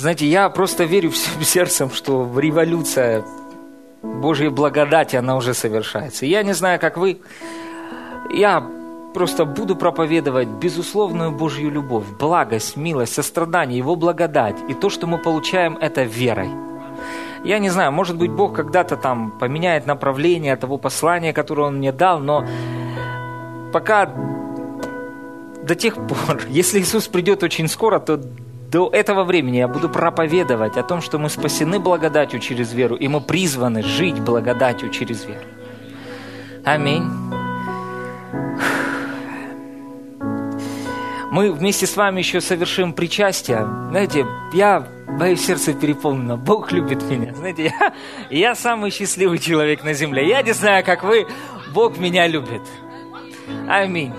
Знаете, я просто верю всем сердцем, что революция Божьей благодати, она уже совершается. Я не знаю, как вы, я просто буду проповедовать безусловную Божью любовь, благость, милость, сострадание, Его благодать. И то, что мы получаем, это верой. Я не знаю, может быть, Бог когда-то там поменяет направление того послания, которое Он мне дал, но пока до тех пор, если Иисус придет очень скоро, то до этого времени я буду проповедовать о том, что мы спасены благодатью через веру, и мы призваны жить благодатью через веру. Аминь. Мы вместе с вами еще совершим причастие. Знаете, я, мое сердце переполнено. Бог любит меня. Знаете, я, я самый счастливый человек на земле. Я не знаю, как вы, Бог меня любит. Аминь.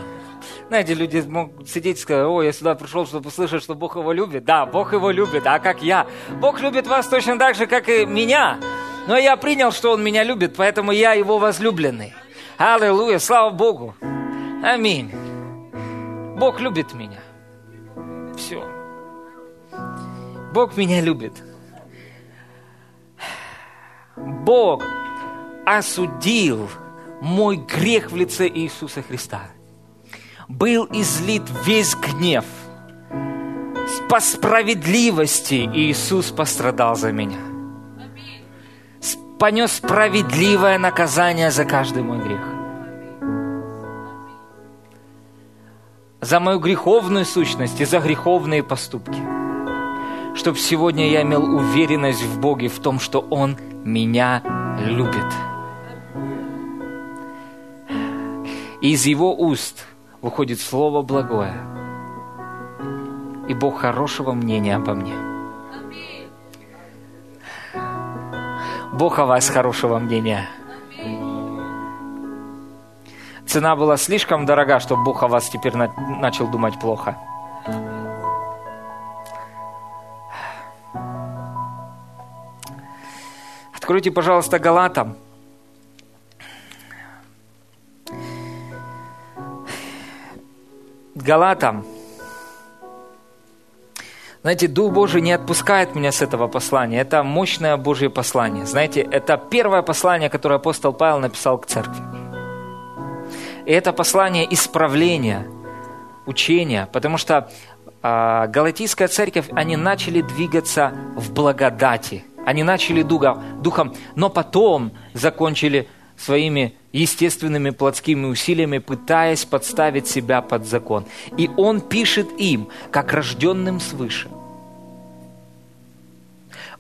Знаете, люди могут сидеть и сказать, о, я сюда пришел, чтобы услышать, что Бог его любит. Да, Бог его любит, а как я? Бог любит вас точно так же, как и меня. Но я принял, что Он меня любит, поэтому я Его возлюбленный. Аллилуйя, слава Богу. Аминь. Бог любит меня. Все. Бог меня любит. Бог осудил мой грех в лице Иисуса Христа был излит весь гнев. По справедливости Иисус пострадал за меня. Понес справедливое наказание за каждый мой грех. За мою греховную сущность и за греховные поступки. Чтобы сегодня я имел уверенность в Боге, в том, что Он меня любит. из Его уст – выходит Слово благое. И Бог хорошего мнения обо мне. Бог о вас хорошего мнения. Цена была слишком дорога, чтобы Бог о вас теперь на- начал думать плохо. Откройте, пожалуйста, Галатам, Галатам. Знаете, Дух Божий не отпускает меня с этого послания. Это мощное Божье послание. Знаете, это первое послание, которое апостол Павел написал к церкви. И это послание исправления, учения, потому что э, Галатийская церковь, они начали двигаться в благодати. Они начали духом, но потом закончили своими естественными плотскими усилиями, пытаясь подставить себя под закон. И он пишет им, как рожденным свыше.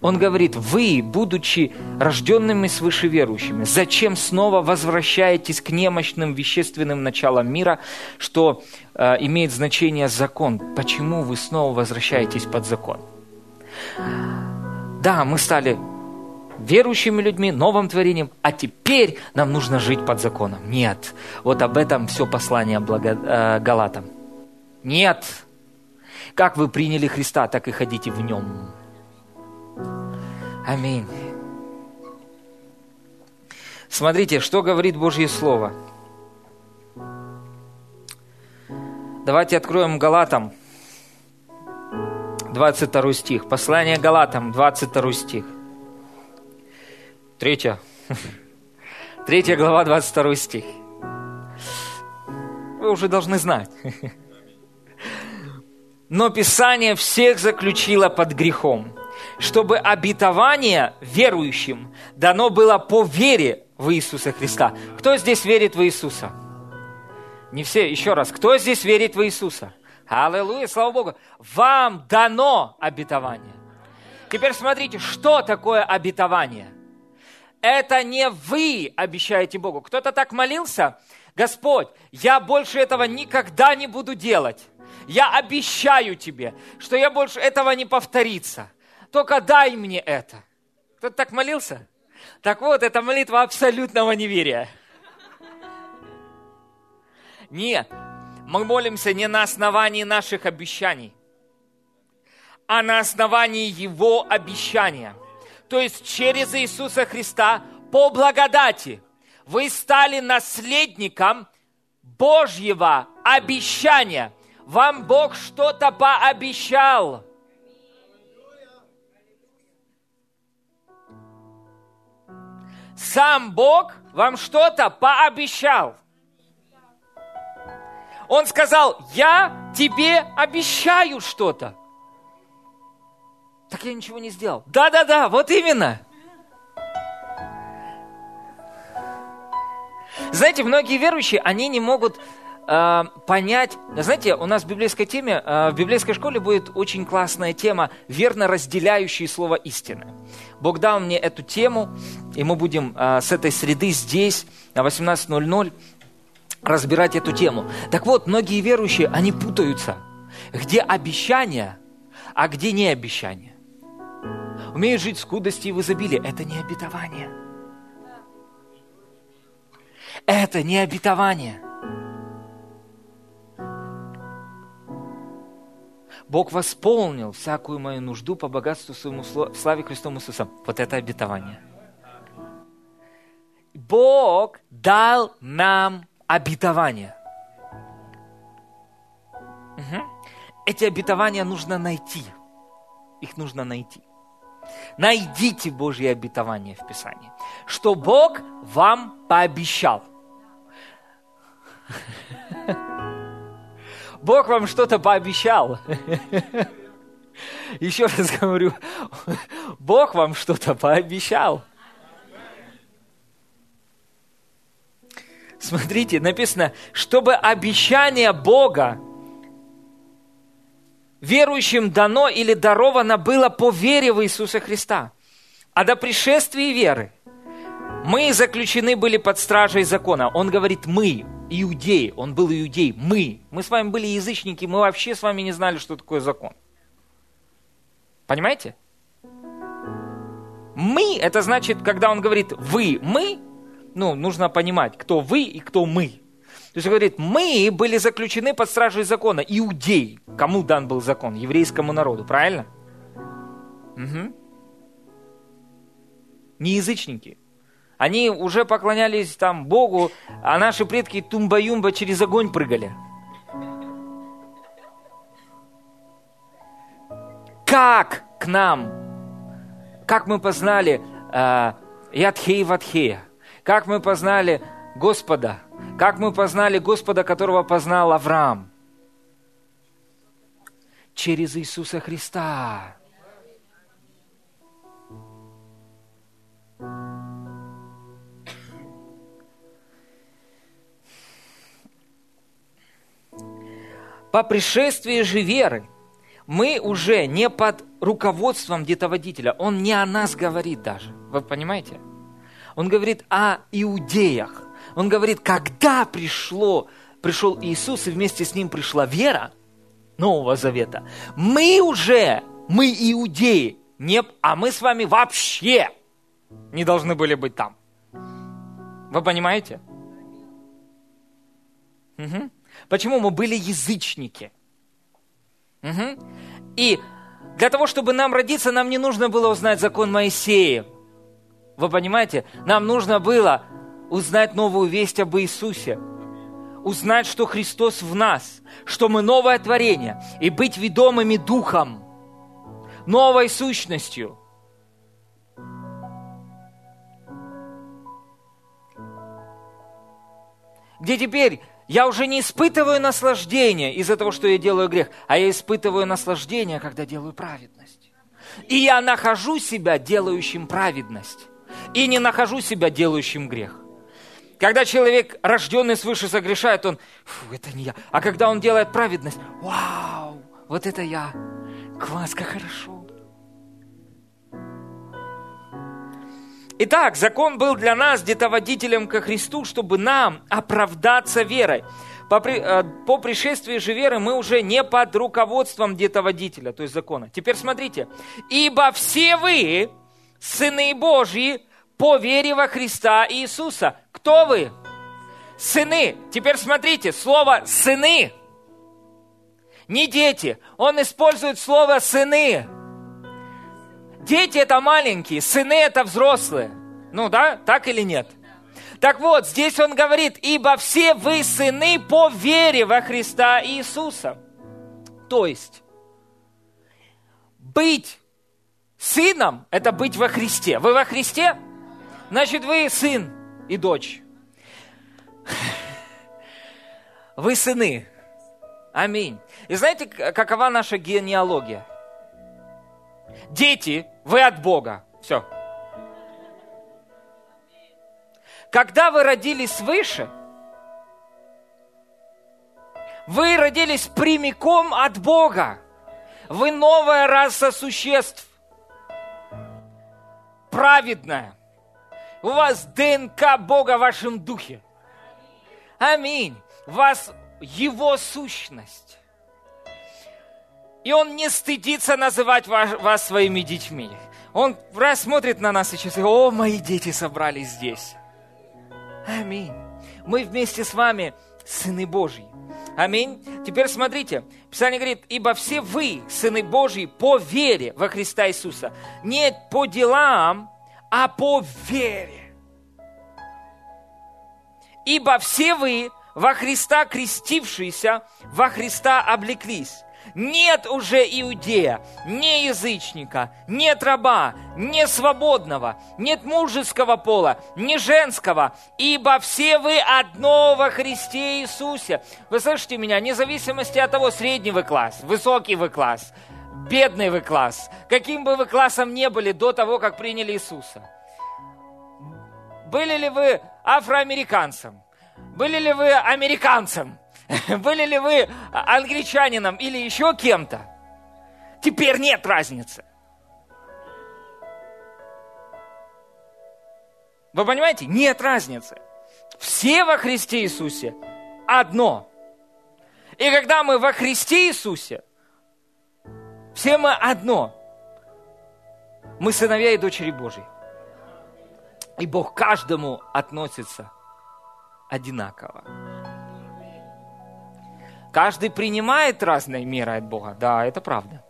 Он говорит, вы, будучи рожденными свыше верующими, зачем снова возвращаетесь к немощным вещественным началам мира, что э, имеет значение закон? Почему вы снова возвращаетесь под закон? Да, мы стали верующими людьми, новым творением, а теперь нам нужно жить под законом. Нет. Вот об этом все послание благо, э, Галатам. Нет. Как вы приняли Христа, так и ходите в нем. Аминь. Смотрите, что говорит Божье Слово. Давайте откроем Галатам, 22 стих. Послание Галатам, 22 стих. Третья. Третья глава, 22 стих. Вы уже должны знать. Но Писание всех заключило под грехом, чтобы обетование верующим дано было по вере в Иисуса Христа. Кто здесь верит в Иисуса? Не все, еще раз. Кто здесь верит в Иисуса? Аллилуйя, слава Богу. Вам дано обетование. Теперь смотрите, что такое обетование – это не вы обещаете Богу. Кто-то так молился, Господь, я больше этого никогда не буду делать. Я обещаю тебе, что я больше этого не повторится. Только дай мне это. Кто-то так молился? Так вот, это молитва абсолютного неверия. Нет, мы молимся не на основании наших обещаний, а на основании Его обещания – то есть через Иисуса Христа, по благодати, вы стали наследником Божьего обещания. Вам Бог что-то пообещал. Сам Бог вам что-то пообещал. Он сказал, я тебе обещаю что-то. Так я ничего не сделал. Да-да-да, вот именно. Знаете, многие верующие, они не могут э, понять. Знаете, у нас в библейской теме, э, в библейской школе будет очень классная тема верно разделяющие слово истины. Бог дал мне эту тему, и мы будем э, с этой среды здесь на 18.00 разбирать эту тему. Так вот, многие верующие, они путаются. Где обещания, а где не обещания. Умеют жить в скудости и в изобилии. Это не обетование. Это не обетование. Бог восполнил всякую мою нужду по богатству своему славе Христом Иисусом. Вот это обетование. Бог дал нам обетование. Угу. Эти обетования нужно найти. Их нужно найти. Найдите Божьи обетования в Писании. Что Бог вам пообещал. Бог вам что-то пообещал. Еще раз говорю, Бог вам что-то пообещал. Смотрите, написано, чтобы обещание Бога верующим дано или даровано было по вере в Иисуса Христа. А до пришествия веры мы заключены были под стражей закона. Он говорит «мы», иудеи, он был иудей, мы. Мы с вами были язычники, мы вообще с вами не знали, что такое закон. Понимаете? Мы, это значит, когда он говорит «вы», «мы», ну, нужно понимать, кто вы и кто мы. То есть он говорит, мы были заключены под стражей закона, иудей. Кому дан был закон? Еврейскому народу, правильно? Угу. Не язычники. Они уже поклонялись там Богу, а наши предки тумба-юмба через огонь прыгали. Как к нам, как мы познали э, Ядхей Ватхея, как мы познали Господа? Как мы познали Господа, которого познал Авраам? Через Иисуса Христа. По пришествии же веры мы уже не под руководством где-то водителя. Он не о нас говорит даже. Вы понимаете? Он говорит о иудеях. Он говорит, когда пришло, пришел Иисус, и вместе с ним пришла вера Нового Завета, мы уже, мы иудеи, не, а мы с вами вообще не должны были быть там. Вы понимаете? Угу. Почему мы были язычники? Угу. И для того, чтобы нам родиться, нам не нужно было узнать закон Моисея. Вы понимаете? Нам нужно было узнать новую весть об Иисусе, узнать, что Христос в нас, что мы новое творение, и быть ведомыми Духом, новой сущностью. Где теперь я уже не испытываю наслаждение из-за того, что я делаю грех, а я испытываю наслаждение, когда делаю праведность. И я нахожу себя делающим праведность и не нахожу себя делающим грех. Когда человек, рожденный свыше, согрешает, он, фу, это не я. А когда он делает праведность, вау, вот это я. Класс, как хорошо. Итак, закон был для нас где-то водителем ко Христу, чтобы нам оправдаться верой. По, при, э, по пришествии же веры мы уже не под руководством где-то водителя, то есть закона. Теперь смотрите. «Ибо все вы, сыны Божьи, по вере во Христа Иисуса. Кто вы? Сыны. Теперь смотрите, слово «сыны». Не дети. Он использует слово «сыны». Дети – это маленькие, сыны – это взрослые. Ну да, так или нет? Так вот, здесь он говорит, ибо все вы сыны по вере во Христа Иисуса. То есть, быть сыном – это быть во Христе. Вы во Христе? Значит, вы сын и дочь. Вы сыны. Аминь. И знаете, какова наша генеалогия? Дети, вы от Бога. Все. Когда вы родились свыше, вы родились прямиком от Бога. Вы новая раса существ. Праведная. У вас ДНК Бога в вашем духе. Аминь. У вас Его сущность. И Он не стыдится называть вас, вас своими детьми. Он раз смотрит на нас и сейчас, о, мои дети собрались здесь. Аминь. Мы вместе с вами сыны Божьи. Аминь. Теперь смотрите, Писание говорит, ибо все вы, сыны Божьи, по вере во Христа Иисуса. Не по делам, а по вере. Ибо все вы во Христа крестившиеся, во Христа облеклись. Нет уже иудея, не язычника, нет раба, не свободного, нет мужеского пола, не женского, ибо все вы одно во Христе Иисусе. Вы слышите меня, вне зависимости от того, средний вы класс, высокий вы класс, бедный вы класс, каким бы вы классом не были до того, как приняли Иисуса. Были ли вы афроамериканцем? Были ли вы американцем? Были ли вы англичанином или еще кем-то? Теперь нет разницы. Вы понимаете? Нет разницы. Все во Христе Иисусе одно. И когда мы во Христе Иисусе, все мы одно. Мы сыновья и дочери Божьи. И Бог каждому относится одинаково. Каждый принимает разные меры от Бога. Да, это правда.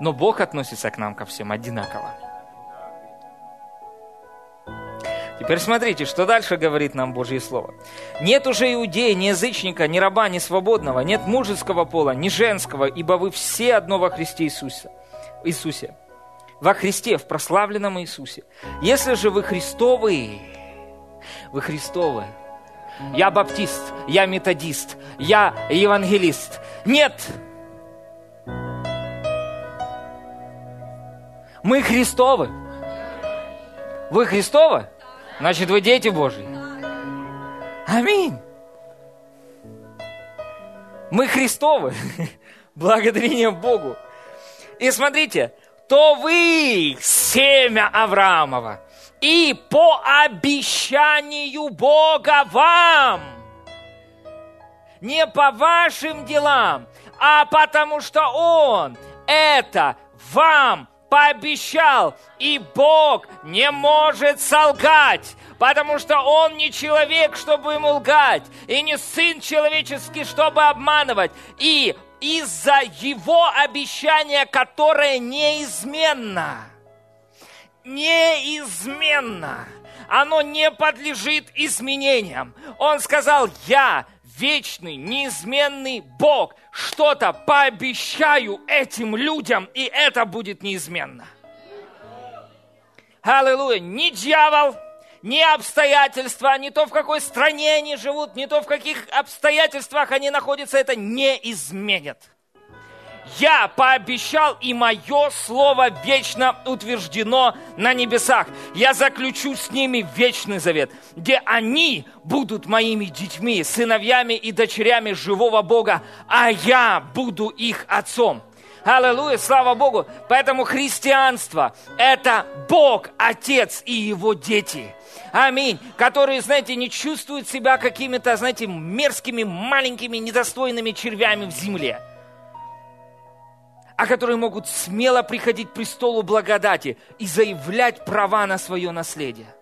Но Бог относится к нам ко всем одинаково. Теперь смотрите, что дальше говорит нам Божье Слово. Нет уже иудея, ни язычника, ни раба, ни свободного, нет мужеского пола, ни женского, ибо вы все одно во Христе Иисусе. Иисусе. Во Христе, в прославленном Иисусе. Если же вы Христовы, вы Христовы, я баптист, я методист, я евангелист. Нет! Мы Христовы. Вы Христовы? Значит, вы дети Божьи. Аминь. Мы Христовы. Благодарение Богу. И смотрите, то вы семя Авраамова и по обещанию Бога вам. Не по вашим делам, а потому что Он это вам пообещал, и Бог не может солгать, потому что Он не человек, чтобы ему лгать, и не сын человеческий, чтобы обманывать. И из-за Его обещания, которое неизменно – неизменно. Оно не подлежит изменениям. Он сказал, я вечный, неизменный Бог. Что-то пообещаю этим людям, и это будет неизменно. Аллилуйя. Ни дьявол, ни обстоятельства, ни то, в какой стране они живут, ни то, в каких обстоятельствах они находятся, это не изменит я пообещал, и мое слово вечно утверждено на небесах. Я заключу с ними вечный завет, где они будут моими детьми, сыновьями и дочерями живого Бога, а я буду их отцом. Аллилуйя, слава Богу. Поэтому христианство – это Бог, Отец и Его дети. Аминь. Которые, знаете, не чувствуют себя какими-то, знаете, мерзкими, маленькими, недостойными червями в земле а которые могут смело приходить к престолу благодати и заявлять права на свое наследие.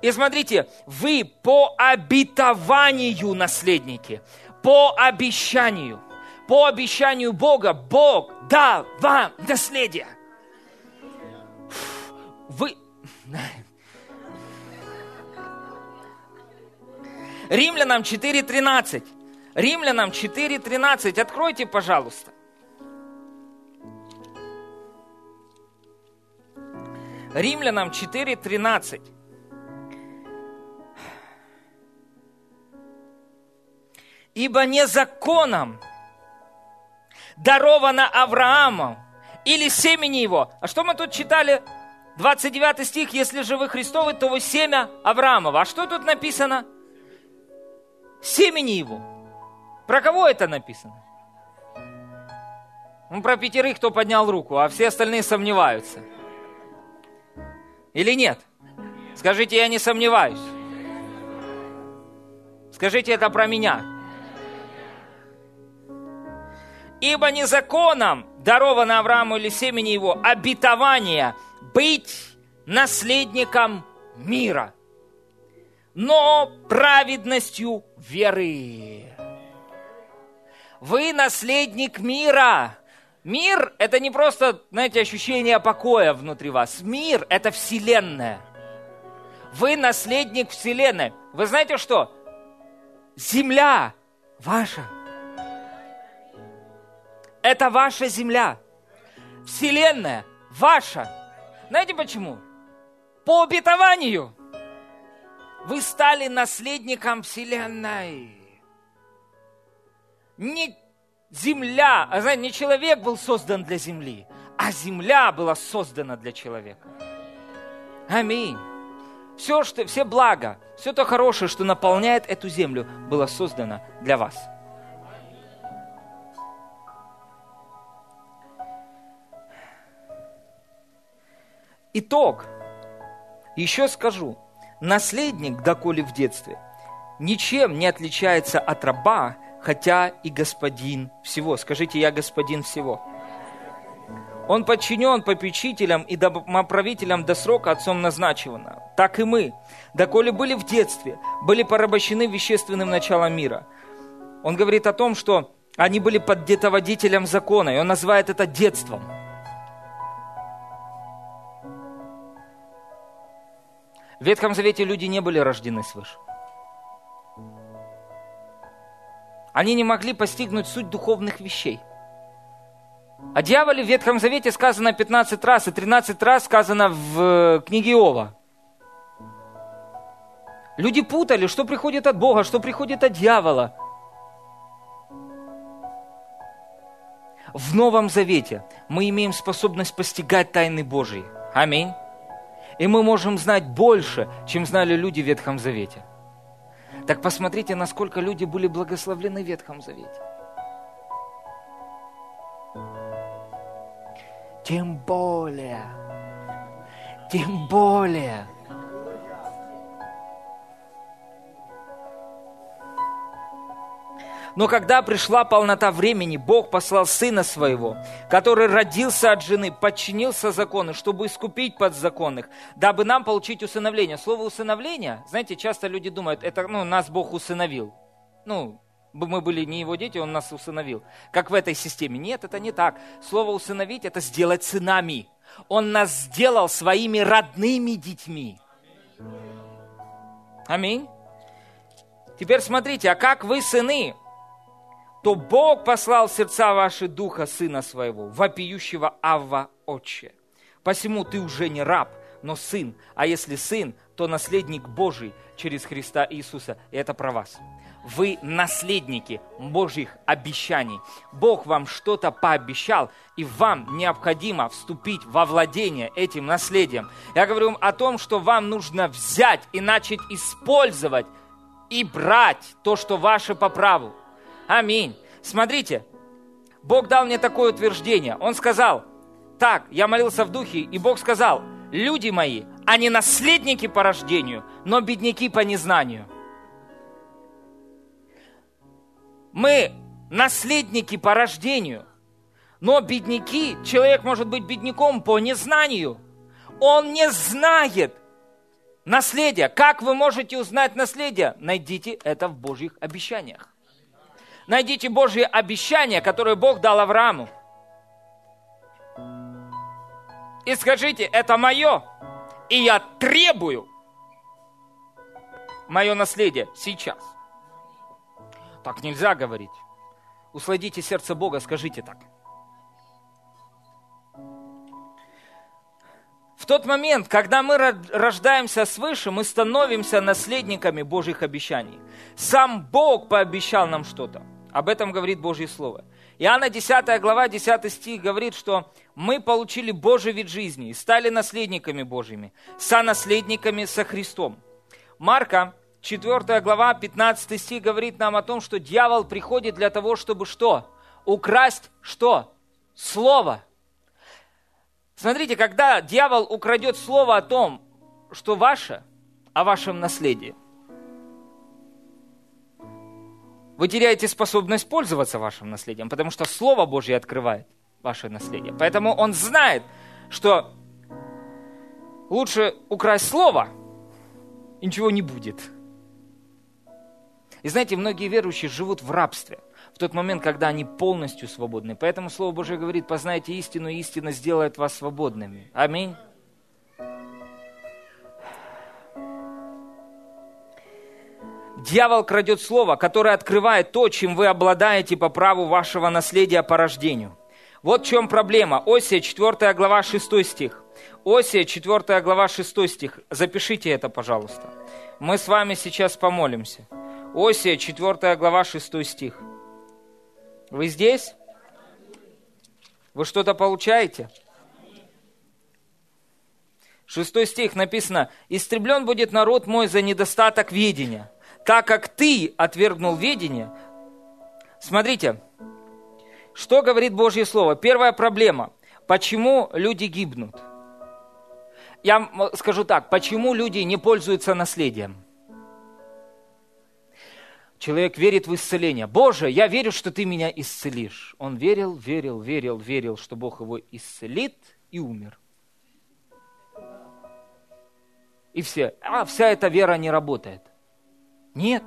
И смотрите, вы по обетованию наследники, по обещанию, по обещанию Бога, Бог дал вам наследие. Вы... Римлянам 4.13. Римлянам 4.13. Откройте, пожалуйста. Римлянам 4.13. Ибо не законом даровано Аврааму или семени его. А что мы тут читали? 29 стих, если же вы Христовы, то вы семя Авраамова. А что тут написано? Семени его. Про кого это написано? Ну, про пятерых, кто поднял руку, а все остальные сомневаются. Или нет? Скажите, я не сомневаюсь. Скажите, это про меня. Ибо не законом даровано Аврааму или семени его обетование быть наследником мира, но праведностью веры. Вы наследник мира. Мир – это не просто, знаете, ощущение покоя внутри вас. Мир – это Вселенная. Вы наследник Вселенной. Вы знаете что? Земля ваша. Это ваша земля. Вселенная ваша. Знаете почему? По обетованию. Вы стали наследником Вселенной. Не земля, а знаете, не человек был создан для земли, а земля была создана для человека. Аминь. Все, что, все блага, все то хорошее, что наполняет эту землю, было создано для вас. Итог. Еще скажу. Наследник, доколе в детстве, ничем не отличается от раба, хотя и господин всего. Скажите, я господин всего. Он подчинен попечителям и домоправителям до срока отцом назначенного. Так и мы, доколе были в детстве, были порабощены вещественным началом мира. Он говорит о том, что они были под детоводителем закона, и он называет это детством. В Ветхом Завете люди не были рождены свыше. Они не могли постигнуть суть духовных вещей. О дьяволе в Ветхом Завете сказано 15 раз, и 13 раз сказано в э, книге Иова. Люди путали, что приходит от Бога, что приходит от дьявола. В Новом Завете мы имеем способность постигать тайны Божьи. Аминь. И мы можем знать больше, чем знали люди в Ветхом Завете. Так посмотрите, насколько люди были благословлены в Ветхом Завете. Тем более, тем более – Но когда пришла полнота времени, Бог послал Сына Своего, который родился от жены, подчинился закону, чтобы искупить подзаконных, дабы нам получить усыновление. Слово усыновление, знаете, часто люди думают, это ну, нас Бог усыновил. Ну, мы были не его дети, он нас усыновил. Как в этой системе. Нет, это не так. Слово усыновить – это сделать сынами. Он нас сделал своими родными детьми. Аминь. Теперь смотрите, а как вы сыны? То Бог послал в сердца ваши духа Сына Своего, вопиющего Авва Отче. Посему ты уже не раб, но сын, а если сын, то наследник Божий через Христа Иисуса. И это про вас. Вы наследники Божьих обещаний. Бог вам что-то пообещал, и вам необходимо вступить во владение этим наследием. Я говорю о том, что вам нужно взять и начать использовать и брать то, что ваше по праву. Аминь. Смотрите, Бог дал мне такое утверждение. Он сказал, так, я молился в духе, и Бог сказал, люди мои, они наследники по рождению, но бедняки по незнанию. Мы наследники по рождению, но бедняки, человек может быть бедняком по незнанию. Он не знает наследия. Как вы можете узнать наследие? Найдите это в Божьих обещаниях. Найдите Божье обещание, которое Бог дал Аврааму. И скажите, это мое, и я требую мое наследие сейчас. Так нельзя говорить. Усладите сердце Бога, скажите так. В тот момент, когда мы рождаемся свыше, мы становимся наследниками Божьих обещаний. Сам Бог пообещал нам что-то. Об этом говорит Божье Слово. Иоанна 10 глава, 10 стих говорит, что мы получили Божий вид жизни и стали наследниками Божьими, сонаследниками со Христом. Марка 4 глава, 15 стих говорит нам о том, что дьявол приходит для того, чтобы что? Украсть что? Слово. Смотрите, когда дьявол украдет слово о том, что ваше, о вашем наследии, вы теряете способность пользоваться вашим наследием, потому что Слово Божье открывает ваше наследие. Поэтому он знает, что лучше украсть Слово, и ничего не будет. И знаете, многие верующие живут в рабстве в тот момент, когда они полностью свободны. Поэтому Слово Божье говорит, познайте истину, и истина сделает вас свободными. Аминь. Дьявол крадет слово, которое открывает то, чем вы обладаете по праву вашего наследия по рождению. Вот в чем проблема. Осия, 4 глава, 6 стих. Осия, 4 глава, 6 стих. Запишите это, пожалуйста. Мы с вами сейчас помолимся. Осия, 4 глава, 6 стих. Вы здесь? Вы что-то получаете? Шестой стих написано, «Истреблен будет народ мой за недостаток ведения, так как ты отвергнул ведение, смотрите, что говорит Божье Слово? Первая проблема. Почему люди гибнут? Я скажу так, почему люди не пользуются наследием? Человек верит в исцеление. Боже, я верю, что ты меня исцелишь. Он верил, верил, верил, верил, что Бог его исцелит и умер. И все. А вся эта вера не работает. Нет.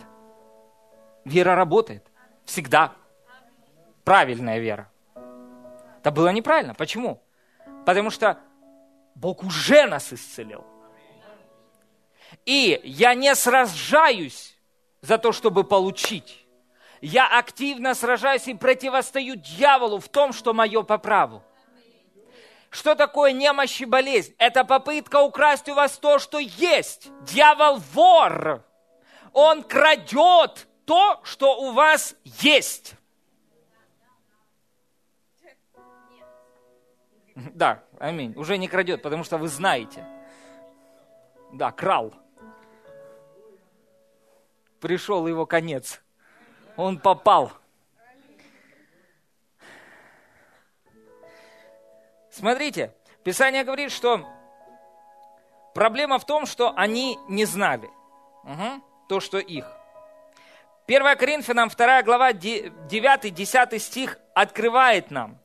Вера работает. Всегда. Правильная вера. Это было неправильно. Почему? Потому что Бог уже нас исцелил. И я не сражаюсь за то, чтобы получить. Я активно сражаюсь и противостою дьяволу в том, что мое по праву. Что такое немощь и болезнь? Это попытка украсть у вас то, что есть. Дьявол вор он крадет то, что у вас есть. Да, аминь. Уже не крадет, потому что вы знаете. Да, крал. Пришел его конец. Он попал. Смотрите, Писание говорит, что проблема в том, что они не знали. Угу то, что их. 1 Коринфянам 2 глава 9-10 стих открывает нам.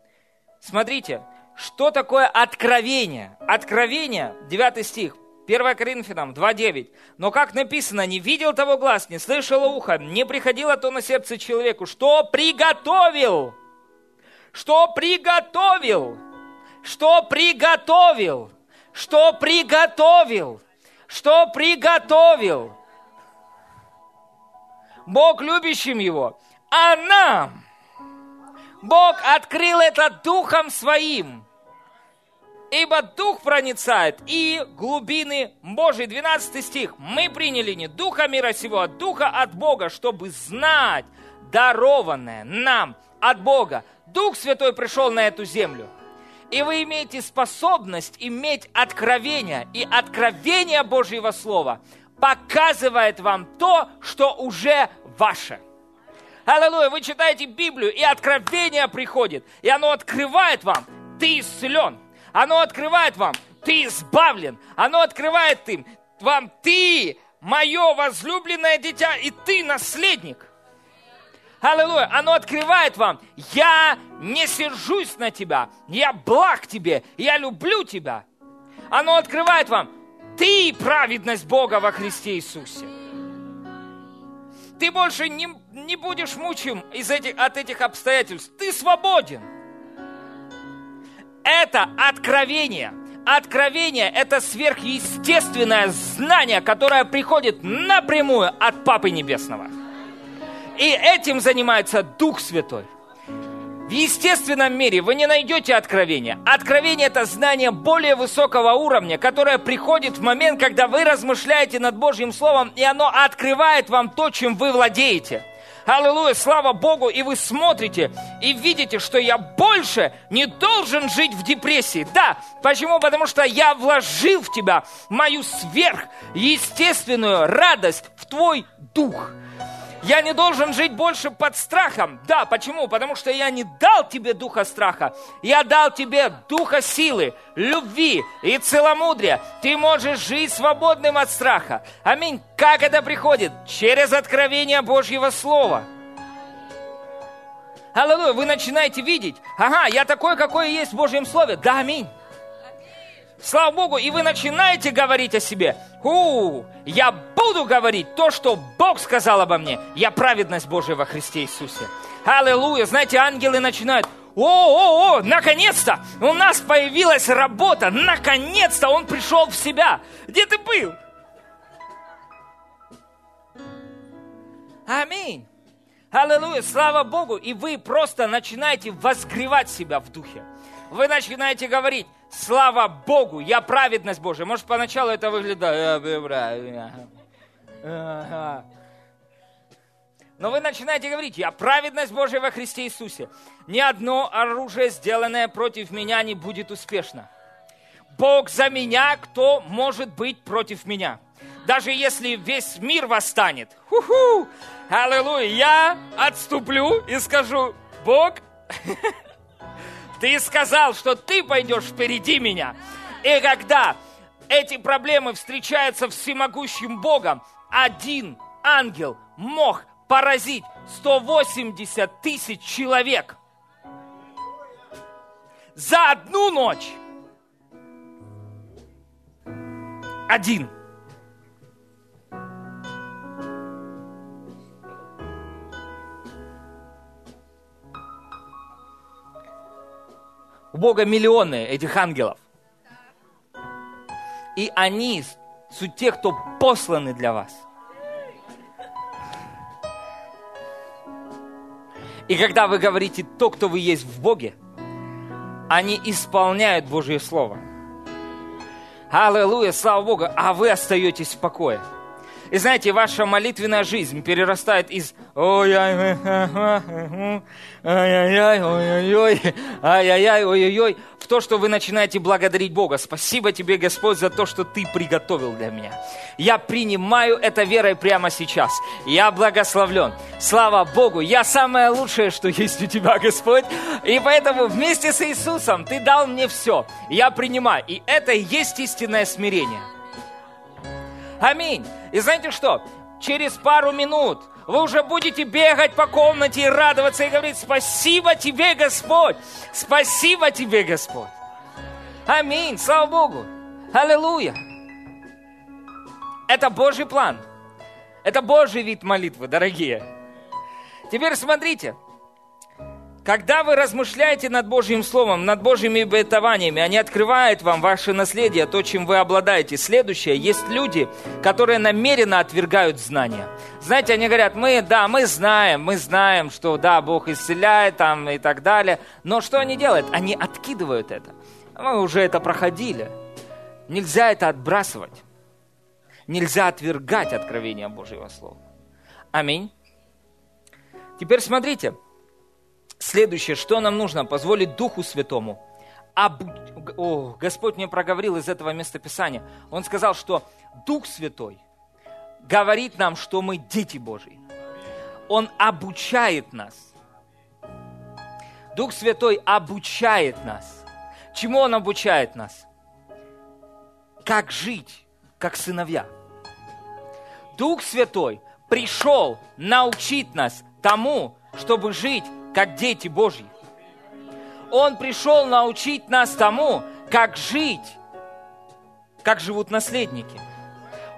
Смотрите, что такое откровение? Откровение, 9 стих, 1 Коринфянам 2.9. Но как написано, не видел того глаз, не слышало ухо, не приходило то на сердце человеку, что приготовил, что приготовил, что приготовил, что приготовил, что приготовил Бог любящим его, а нам Бог открыл это Духом Своим. Ибо Дух проницает и глубины Божьей. 12 стих. Мы приняли не Духа мира сего, а Духа от Бога, чтобы знать дарованное нам от Бога. Дух Святой пришел на эту землю. И вы имеете способность иметь откровение. И откровение Божьего Слова показывает вам то, что уже ваше. Аллилуйя, вы читаете Библию, и откровение приходит, и оно открывает вам, ты исцелен. Оно открывает вам, ты избавлен. Оно открывает им, вам, ты мое возлюбленное дитя, и ты наследник. Аллилуйя. Оно открывает вам, я не сержусь на тебя, я благ тебе, я люблю тебя. Оно открывает вам, ты праведность Бога во Христе Иисусе. Ты больше не, не будешь мучим из этих, от этих обстоятельств. Ты свободен. Это откровение. Откровение – это сверхъестественное знание, которое приходит напрямую от Папы Небесного. И этим занимается Дух Святой. В естественном мире вы не найдете откровения. Откровение – это знание более высокого уровня, которое приходит в момент, когда вы размышляете над Божьим Словом, и оно открывает вам то, чем вы владеете. Аллилуйя, слава Богу, и вы смотрите и видите, что я больше не должен жить в депрессии. Да, почему? Потому что я вложил в тебя мою сверхъестественную радость в твой дух. Я не должен жить больше под страхом. Да, почему? Потому что я не дал тебе духа страха. Я дал тебе духа силы, любви и целомудрия. Ты можешь жить свободным от страха. Аминь. Как это приходит? Через откровение Божьего Слова. Аллилуйя, вы начинаете видеть, ага, я такой, какой есть в Божьем Слове. Да, аминь. Слава Богу, и вы начинаете говорить о себе. У, я буду говорить то, что Бог сказал обо мне. Я праведность Божия во Христе Иисусе. Аллилуйя. Знаете, ангелы начинают, о, о, о, наконец-то у нас появилась работа, наконец-то он пришел в себя. Где ты был? Аминь. Аллилуйя, слава Богу. И вы просто начинаете возгревать себя в духе. Вы начинаете говорить, Слава Богу, я праведность Божия. Может, поначалу это выглядит... Но вы начинаете говорить, я праведность Божия во Христе Иисусе. Ни одно оружие, сделанное против меня, не будет успешно. Бог за меня, кто может быть против меня? Даже если весь мир восстанет, ху-ху, аллилуйя, я отступлю и скажу, Бог, Ты сказал, что ты пойдешь впереди меня. И когда эти проблемы встречаются всемогущим Богом, один ангел мог поразить 180 тысяч человек за одну ночь. Один. У Бога миллионы этих ангелов. И они суть тех, кто посланы для вас. И когда вы говорите то, кто вы есть в Боге, они исполняют Божье Слово. Аллилуйя, слава Богу, а вы остаетесь в покое. И знаете, ваша молитвенная жизнь перерастает из ой-ай, ай-яй-яй, ой-ой-ой, ай-яй-яй, ой-ой-ой, в то, что вы начинаете благодарить Бога. Спасибо тебе, Господь, за то, что ты приготовил для меня. Я принимаю это верой прямо сейчас. Я благословлен. Слава Богу, я самое лучшее, что есть у тебя, Господь. И поэтому вместе с Иисусом ты дал мне все. Я принимаю. И это и есть истинное смирение. Аминь. И знаете что? Через пару минут вы уже будете бегать по комнате и радоваться и говорить, спасибо тебе, Господь, спасибо тебе, Господь. Аминь, слава Богу, аллилуйя. Это Божий план, это Божий вид молитвы, дорогие. Теперь смотрите, когда вы размышляете над Божьим Словом, над Божьими обетованиями, они открывают вам ваше наследие, то, чем вы обладаете. Следующее, есть люди, которые намеренно отвергают знания. Знаете, они говорят, мы, да, мы знаем, мы знаем, что, да, Бог исцеляет там и так далее. Но что они делают? Они откидывают это. Мы уже это проходили. Нельзя это отбрасывать. Нельзя отвергать откровение Божьего Слова. Аминь. Теперь смотрите, Следующее, что нам нужно? Позволить Духу Святому. Об... О, Господь мне проговорил из этого местописания. Он сказал, что Дух Святой говорит нам, что мы дети Божьи. Он обучает нас. Дух Святой обучает нас. Чему Он обучает нас? Как жить, как сыновья. Дух Святой пришел научить нас тому, чтобы жить как дети Божьи. Он пришел научить нас тому, как жить, как живут наследники.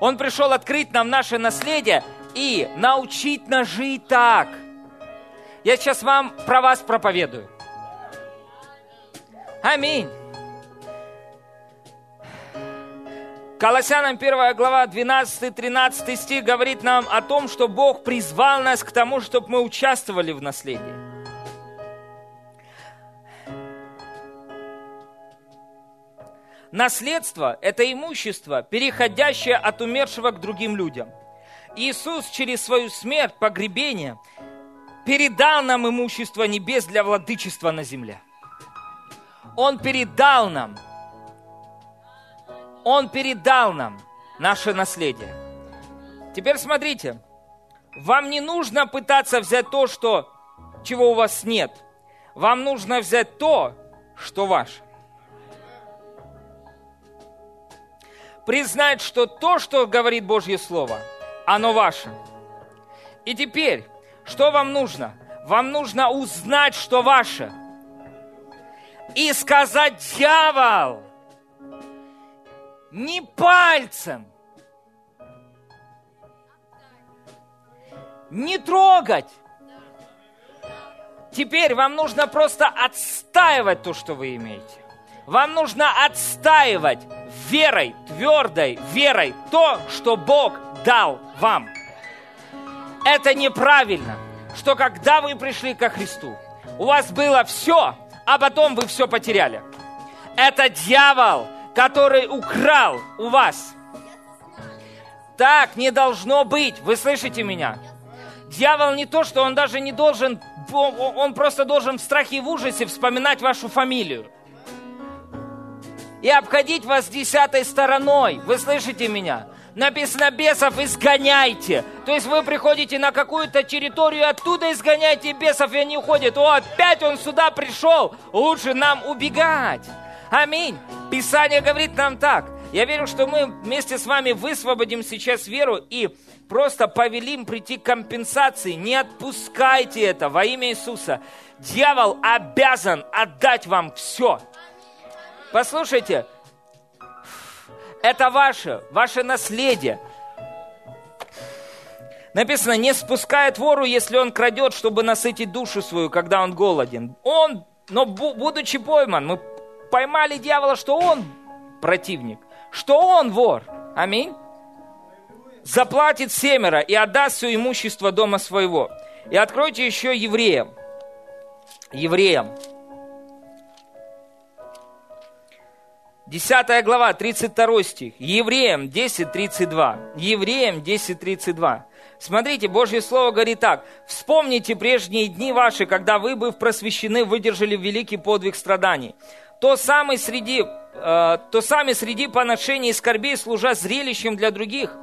Он пришел открыть нам наше наследие и научить нас жить так. Я сейчас вам про вас проповедую. Аминь. Колоссянам 1 глава 12-13 стих говорит нам о том, что Бог призвал нас к тому, чтобы мы участвовали в наследии. Наследство – это имущество, переходящее от умершего к другим людям. Иисус через свою смерть, погребение, передал нам имущество небес для владычества на земле. Он передал нам, Он передал нам наше наследие. Теперь смотрите, вам не нужно пытаться взять то, что, чего у вас нет. Вам нужно взять то, что ваше. Признать, что то, что говорит Божье Слово, оно ваше. И теперь, что вам нужно? Вам нужно узнать, что ваше. И сказать, дьявол, не пальцем, не трогать. Теперь вам нужно просто отстаивать то, что вы имеете. Вам нужно отстаивать верой, твердой верой то, что Бог дал вам. Это неправильно, что когда вы пришли ко Христу, у вас было все, а потом вы все потеряли. Это дьявол, который украл у вас. Так не должно быть. Вы слышите меня? Дьявол не то, что он даже не должен, он просто должен в страхе и в ужасе вспоминать вашу фамилию. И обходить вас десятой стороной. Вы слышите меня? Написано, бесов изгоняйте. То есть вы приходите на какую-то территорию, оттуда изгоняйте бесов, и они уходят. О, опять он сюда пришел. Лучше нам убегать. Аминь. Писание говорит нам так. Я верю, что мы вместе с вами высвободим сейчас веру и просто повелим прийти к компенсации. Не отпускайте это во имя Иисуса. Дьявол обязан отдать вам все. Послушайте, это ваше, ваше наследие. Написано, не спускает вору, если он крадет, чтобы насытить душу свою, когда он голоден. Он, но будучи пойман, мы поймали дьявола, что он противник, что он вор. Аминь заплатит семеро и отдаст все имущество дома своего. И откройте еще евреям. Евреям. 10 глава, 32 стих. Евреям 10.32. Евреям 10.32. Смотрите, Божье Слово говорит так. «Вспомните прежние дни ваши, когда вы, быв просвещены, выдержали великий подвиг страданий. То, самый среди, э, то сами среди поношений и скорбей, служа зрелищем для других,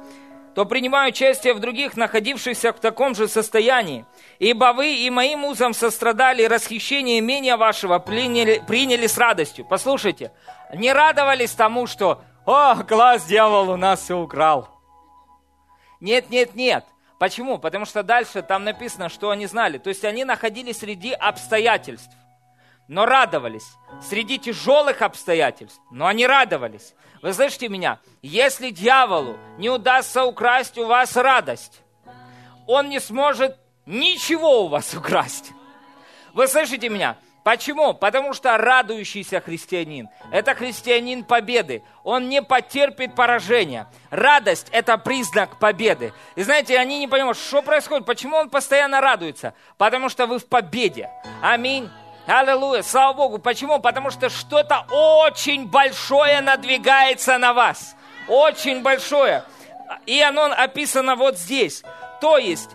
то принимаю участие в других, находившихся в таком же состоянии. Ибо вы и моим узам сострадали, расхищение имения вашего приняли, приняли с радостью. Послушайте, не радовались тому, что «О, класс, дьявол у нас все украл». Нет, нет, нет. Почему? Потому что дальше там написано, что они знали. То есть они находились среди обстоятельств, но радовались. Среди тяжелых обстоятельств, но они радовались. Вы слышите меня? Если дьяволу не удастся украсть у вас радость, он не сможет ничего у вас украсть. Вы слышите меня? Почему? Потому что радующийся христианин – это христианин победы. Он не потерпит поражения. Радость – это признак победы. И знаете, они не понимают, что происходит, почему он постоянно радуется. Потому что вы в победе. Аминь. Аллилуйя, слава Богу. Почему? Потому что что-то очень большое надвигается на вас. Очень большое. И оно описано вот здесь. То есть,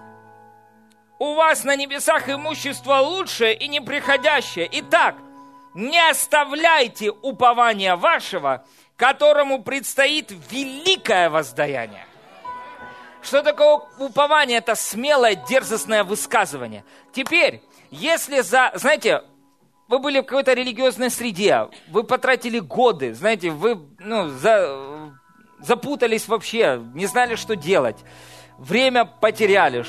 у вас на небесах имущество лучшее и неприходящее. Итак, не оставляйте упования вашего, которому предстоит великое воздаяние. Что такое упование? Это смелое, дерзостное высказывание. Теперь, если за, знаете, вы были в какой-то религиозной среде, вы потратили годы, знаете, вы ну, за, запутались вообще, не знали, что делать, время потеряли,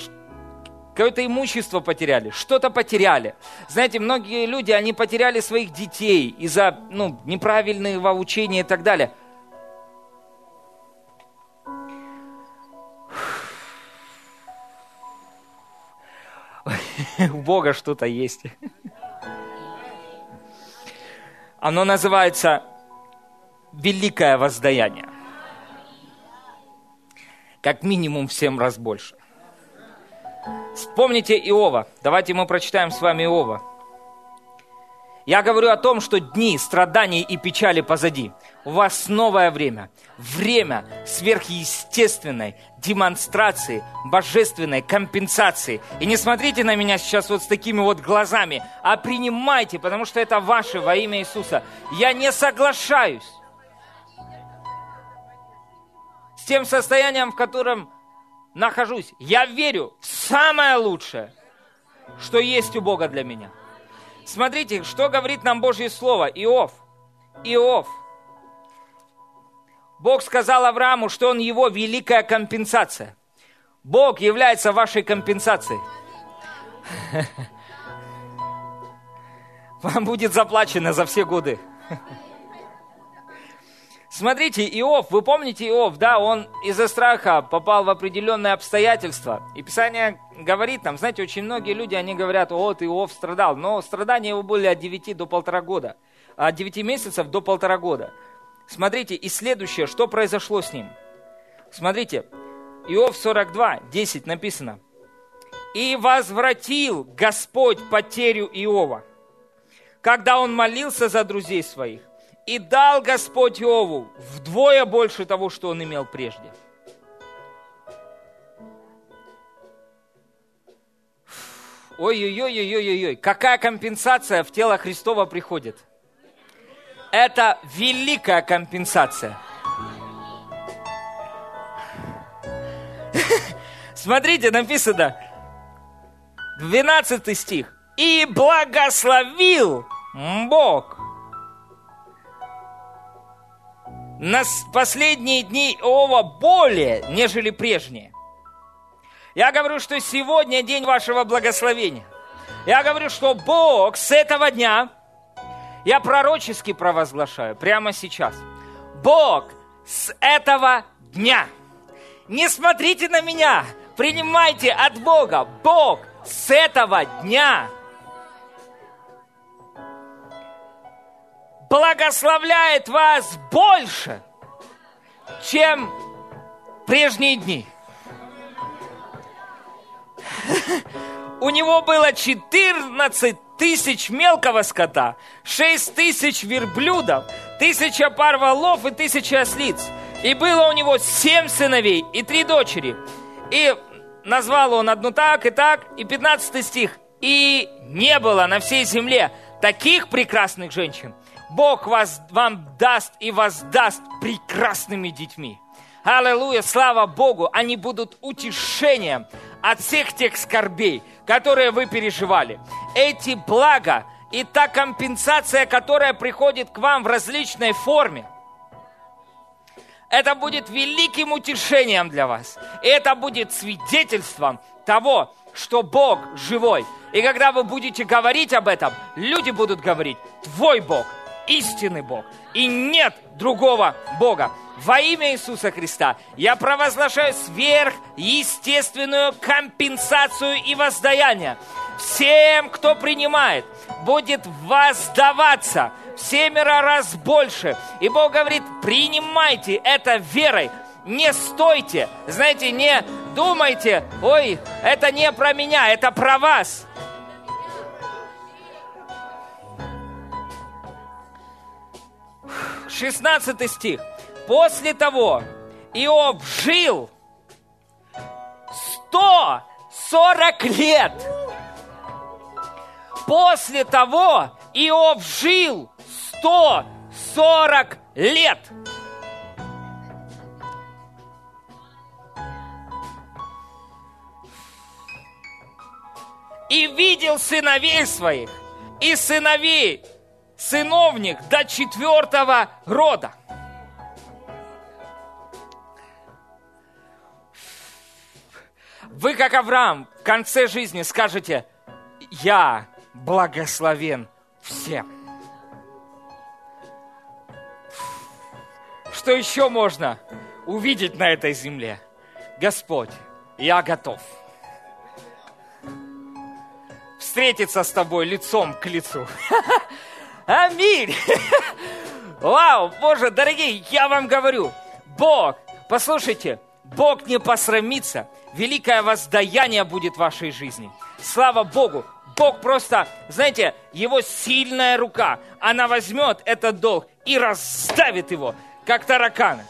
какое-то имущество потеряли, что-то потеряли. Знаете, многие люди, они потеряли своих детей из-за ну, неправильного учения и так далее. У Бога что-то есть. Оно называется «Великое воздаяние». Как минимум в семь раз больше. Вспомните Иова. Давайте мы прочитаем с вами Иова. Я говорю о том, что дни страданий и печали позади. У вас новое время. Время сверхъестественной демонстрации, божественной компенсации. И не смотрите на меня сейчас вот с такими вот глазами, а принимайте, потому что это ваше во имя Иисуса. Я не соглашаюсь с тем состоянием, в котором нахожусь. Я верю в самое лучшее, что есть у Бога для меня. Смотрите, что говорит нам Божье Слово. Иов. Иов. Бог сказал Аврааму, что он его великая компенсация. Бог является вашей компенсацией. Вам будет заплачено за все годы. Смотрите, Иов, вы помните Иов, да, он из-за страха попал в определенные обстоятельства. И Писание говорит нам, знаете, очень многие люди, они говорят, вот Иов страдал, но страдания его были от 9 до полтора года, от 9 месяцев до полтора года. Смотрите, и следующее, что произошло с ним. Смотрите, Иов 42, 10 написано. «И возвратил Господь потерю Иова, когда он молился за друзей своих, и дал Господь Иову вдвое больше того, что он имел прежде. Ой-ой-ой-ой-ой-ой, какая компенсация в тело Христова приходит? Это великая компенсация. Смотрите, написано, 12 стих. «И благословил Бог на последние дни Иова более, нежели прежние. Я говорю, что сегодня день вашего благословения. Я говорю, что Бог с этого дня, я пророчески провозглашаю прямо сейчас, Бог с этого дня, не смотрите на меня, принимайте от Бога, Бог с этого дня благословляет вас больше, чем прежние дни. У него было 14 тысяч мелкого скота, 6 тысяч верблюдов, тысяча пар волов и тысяча ослиц. И было у него семь сыновей и три дочери. И назвал он одну так и так, и 15 стих. И не было на всей земле таких прекрасных женщин – Бог вас, вам даст и воздаст прекрасными детьми. Аллилуйя, слава Богу, они будут утешением от всех тех скорбей, которые вы переживали. Эти блага и та компенсация, которая приходит к вам в различной форме, это будет великим утешением для вас. И это будет свидетельством того, что Бог живой. И когда вы будете говорить об этом, люди будут говорить, твой Бог – истинный Бог. И нет другого Бога. Во имя Иисуса Христа я провозглашаю сверхъестественную компенсацию и воздаяние. Всем, кто принимает, будет воздаваться в семеро раз больше. И Бог говорит, принимайте это верой, не стойте, знаете, не думайте, ой, это не про меня, это про вас. 16 стих. После того Иов жил 140 лет. После того Иов жил 140 лет. И видел сыновей своих, и сыновей сыновник до четвертого рода. Вы, как Авраам, в конце жизни скажете, я благословен всем. Что еще можно увидеть на этой земле? Господь, я готов встретиться с тобой лицом к лицу. Аминь! Вау, Боже, дорогие, я вам говорю, Бог, послушайте, Бог не посрамится, великое воздаяние будет в вашей жизни. Слава Богу, Бог просто, знаете, его сильная рука, она возьмет этот долг и раздавит его, как тараканы.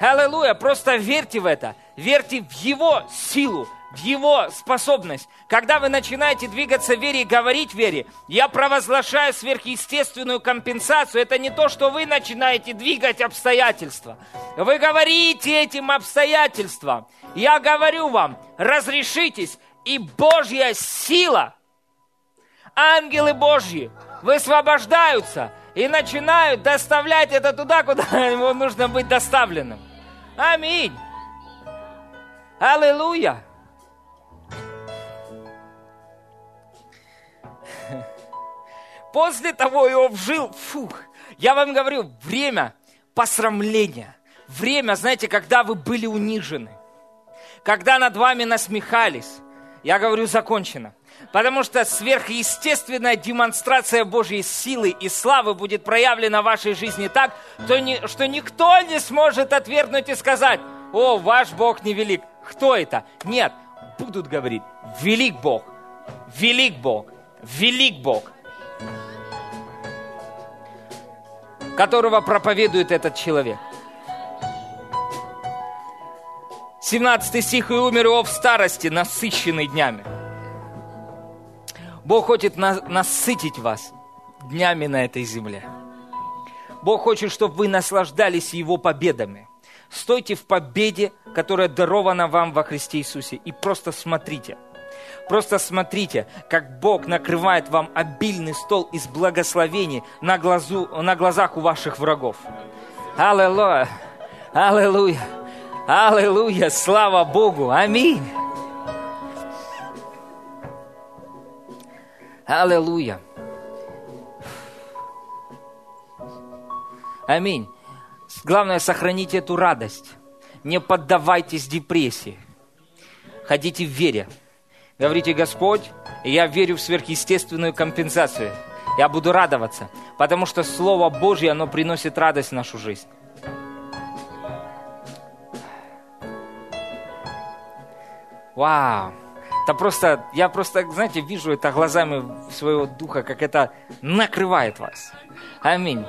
Аллилуйя, просто верьте в это, верьте в Его силу, в Его способность. Когда вы начинаете двигаться в вере и говорить в вере, я провозглашаю сверхъестественную компенсацию. Это не то, что вы начинаете двигать обстоятельства. Вы говорите этим обстоятельствам. Я говорю вам, разрешитесь, и Божья сила, ангелы Божьи высвобождаются и начинают доставлять это туда, куда ему нужно быть доставленным. Аминь. Аллилуйя. После того Иов жил, фух, я вам говорю, время посрамления, время, знаете, когда вы были унижены, когда над вами насмехались, я говорю, закончено. Потому что сверхъестественная демонстрация Божьей силы и славы будет проявлена в вашей жизни так, что никто не сможет отвергнуть и сказать, о, ваш Бог невелик. Кто это? Нет, будут говорить, велик Бог, велик Бог, велик Бог. которого проповедует этот человек. 17 стих, «И умер его в старости, насыщенный днями». Бог хочет на, насытить вас днями на этой земле. Бог хочет, чтобы вы наслаждались Его победами. Стойте в победе, которая дарована вам во Христе Иисусе, и просто смотрите – Просто смотрите, как Бог накрывает вам обильный стол из благословений на, глазу, на глазах у ваших врагов. Аллилуйя! Аллилуйя! Аллилуйя! Слава Богу! Аминь! Аллилуйя! Аминь. Главное, сохраните эту радость. Не поддавайтесь депрессии. Ходите в вере. Говорите, Господь, я верю в сверхъестественную компенсацию. Я буду радоваться, потому что Слово Божье, оно приносит радость в нашу жизнь. Вау! Это просто, я просто, знаете, вижу это глазами своего духа, как это накрывает вас. Аминь.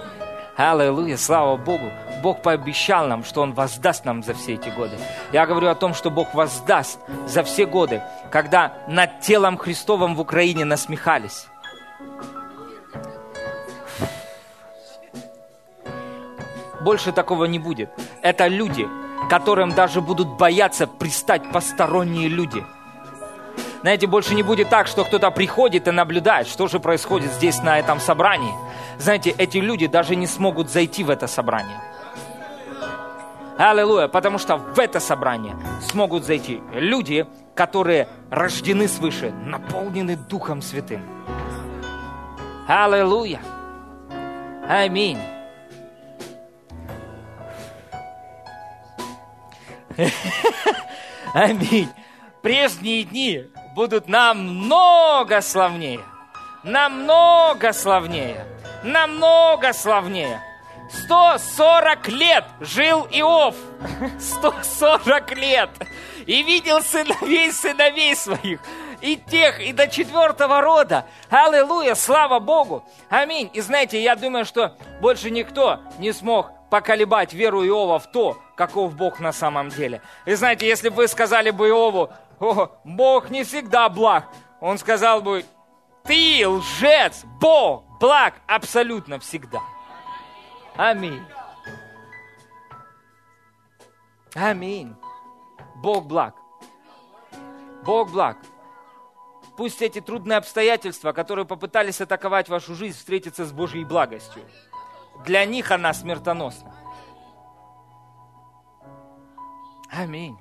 Аллилуйя, слава Богу. Бог пообещал нам, что Он воздаст нам за все эти годы. Я говорю о том, что Бог воздаст за все годы, когда над телом Христовым в Украине насмехались. Больше такого не будет. Это люди, которым даже будут бояться пристать посторонние люди – знаете, больше не будет так, что кто-то приходит и наблюдает, что же происходит здесь на этом собрании. Знаете, эти люди даже не смогут зайти в это собрание. Аллилуйя, потому что в это собрание смогут зайти люди, которые рождены свыше, наполнены Духом Святым. Аллилуйя. Аминь. Аминь. Прежние дни будут намного славнее. Намного славнее. Намного славнее. 140 лет жил Иов. 140 лет. И видел сыновей сыновей своих. И тех, и до четвертого рода. Аллилуйя, слава Богу. Аминь. И знаете, я думаю, что больше никто не смог поколебать веру Иова в то, каков Бог на самом деле. И знаете, если бы вы сказали бы Иову, о, Бог не всегда благ. Он сказал бы, ты лжец, Бог благ абсолютно всегда. Аминь. Аминь. Бог благ. Бог благ. Пусть эти трудные обстоятельства, которые попытались атаковать вашу жизнь, встретятся с Божьей благостью. Для них она смертоносна. Аминь.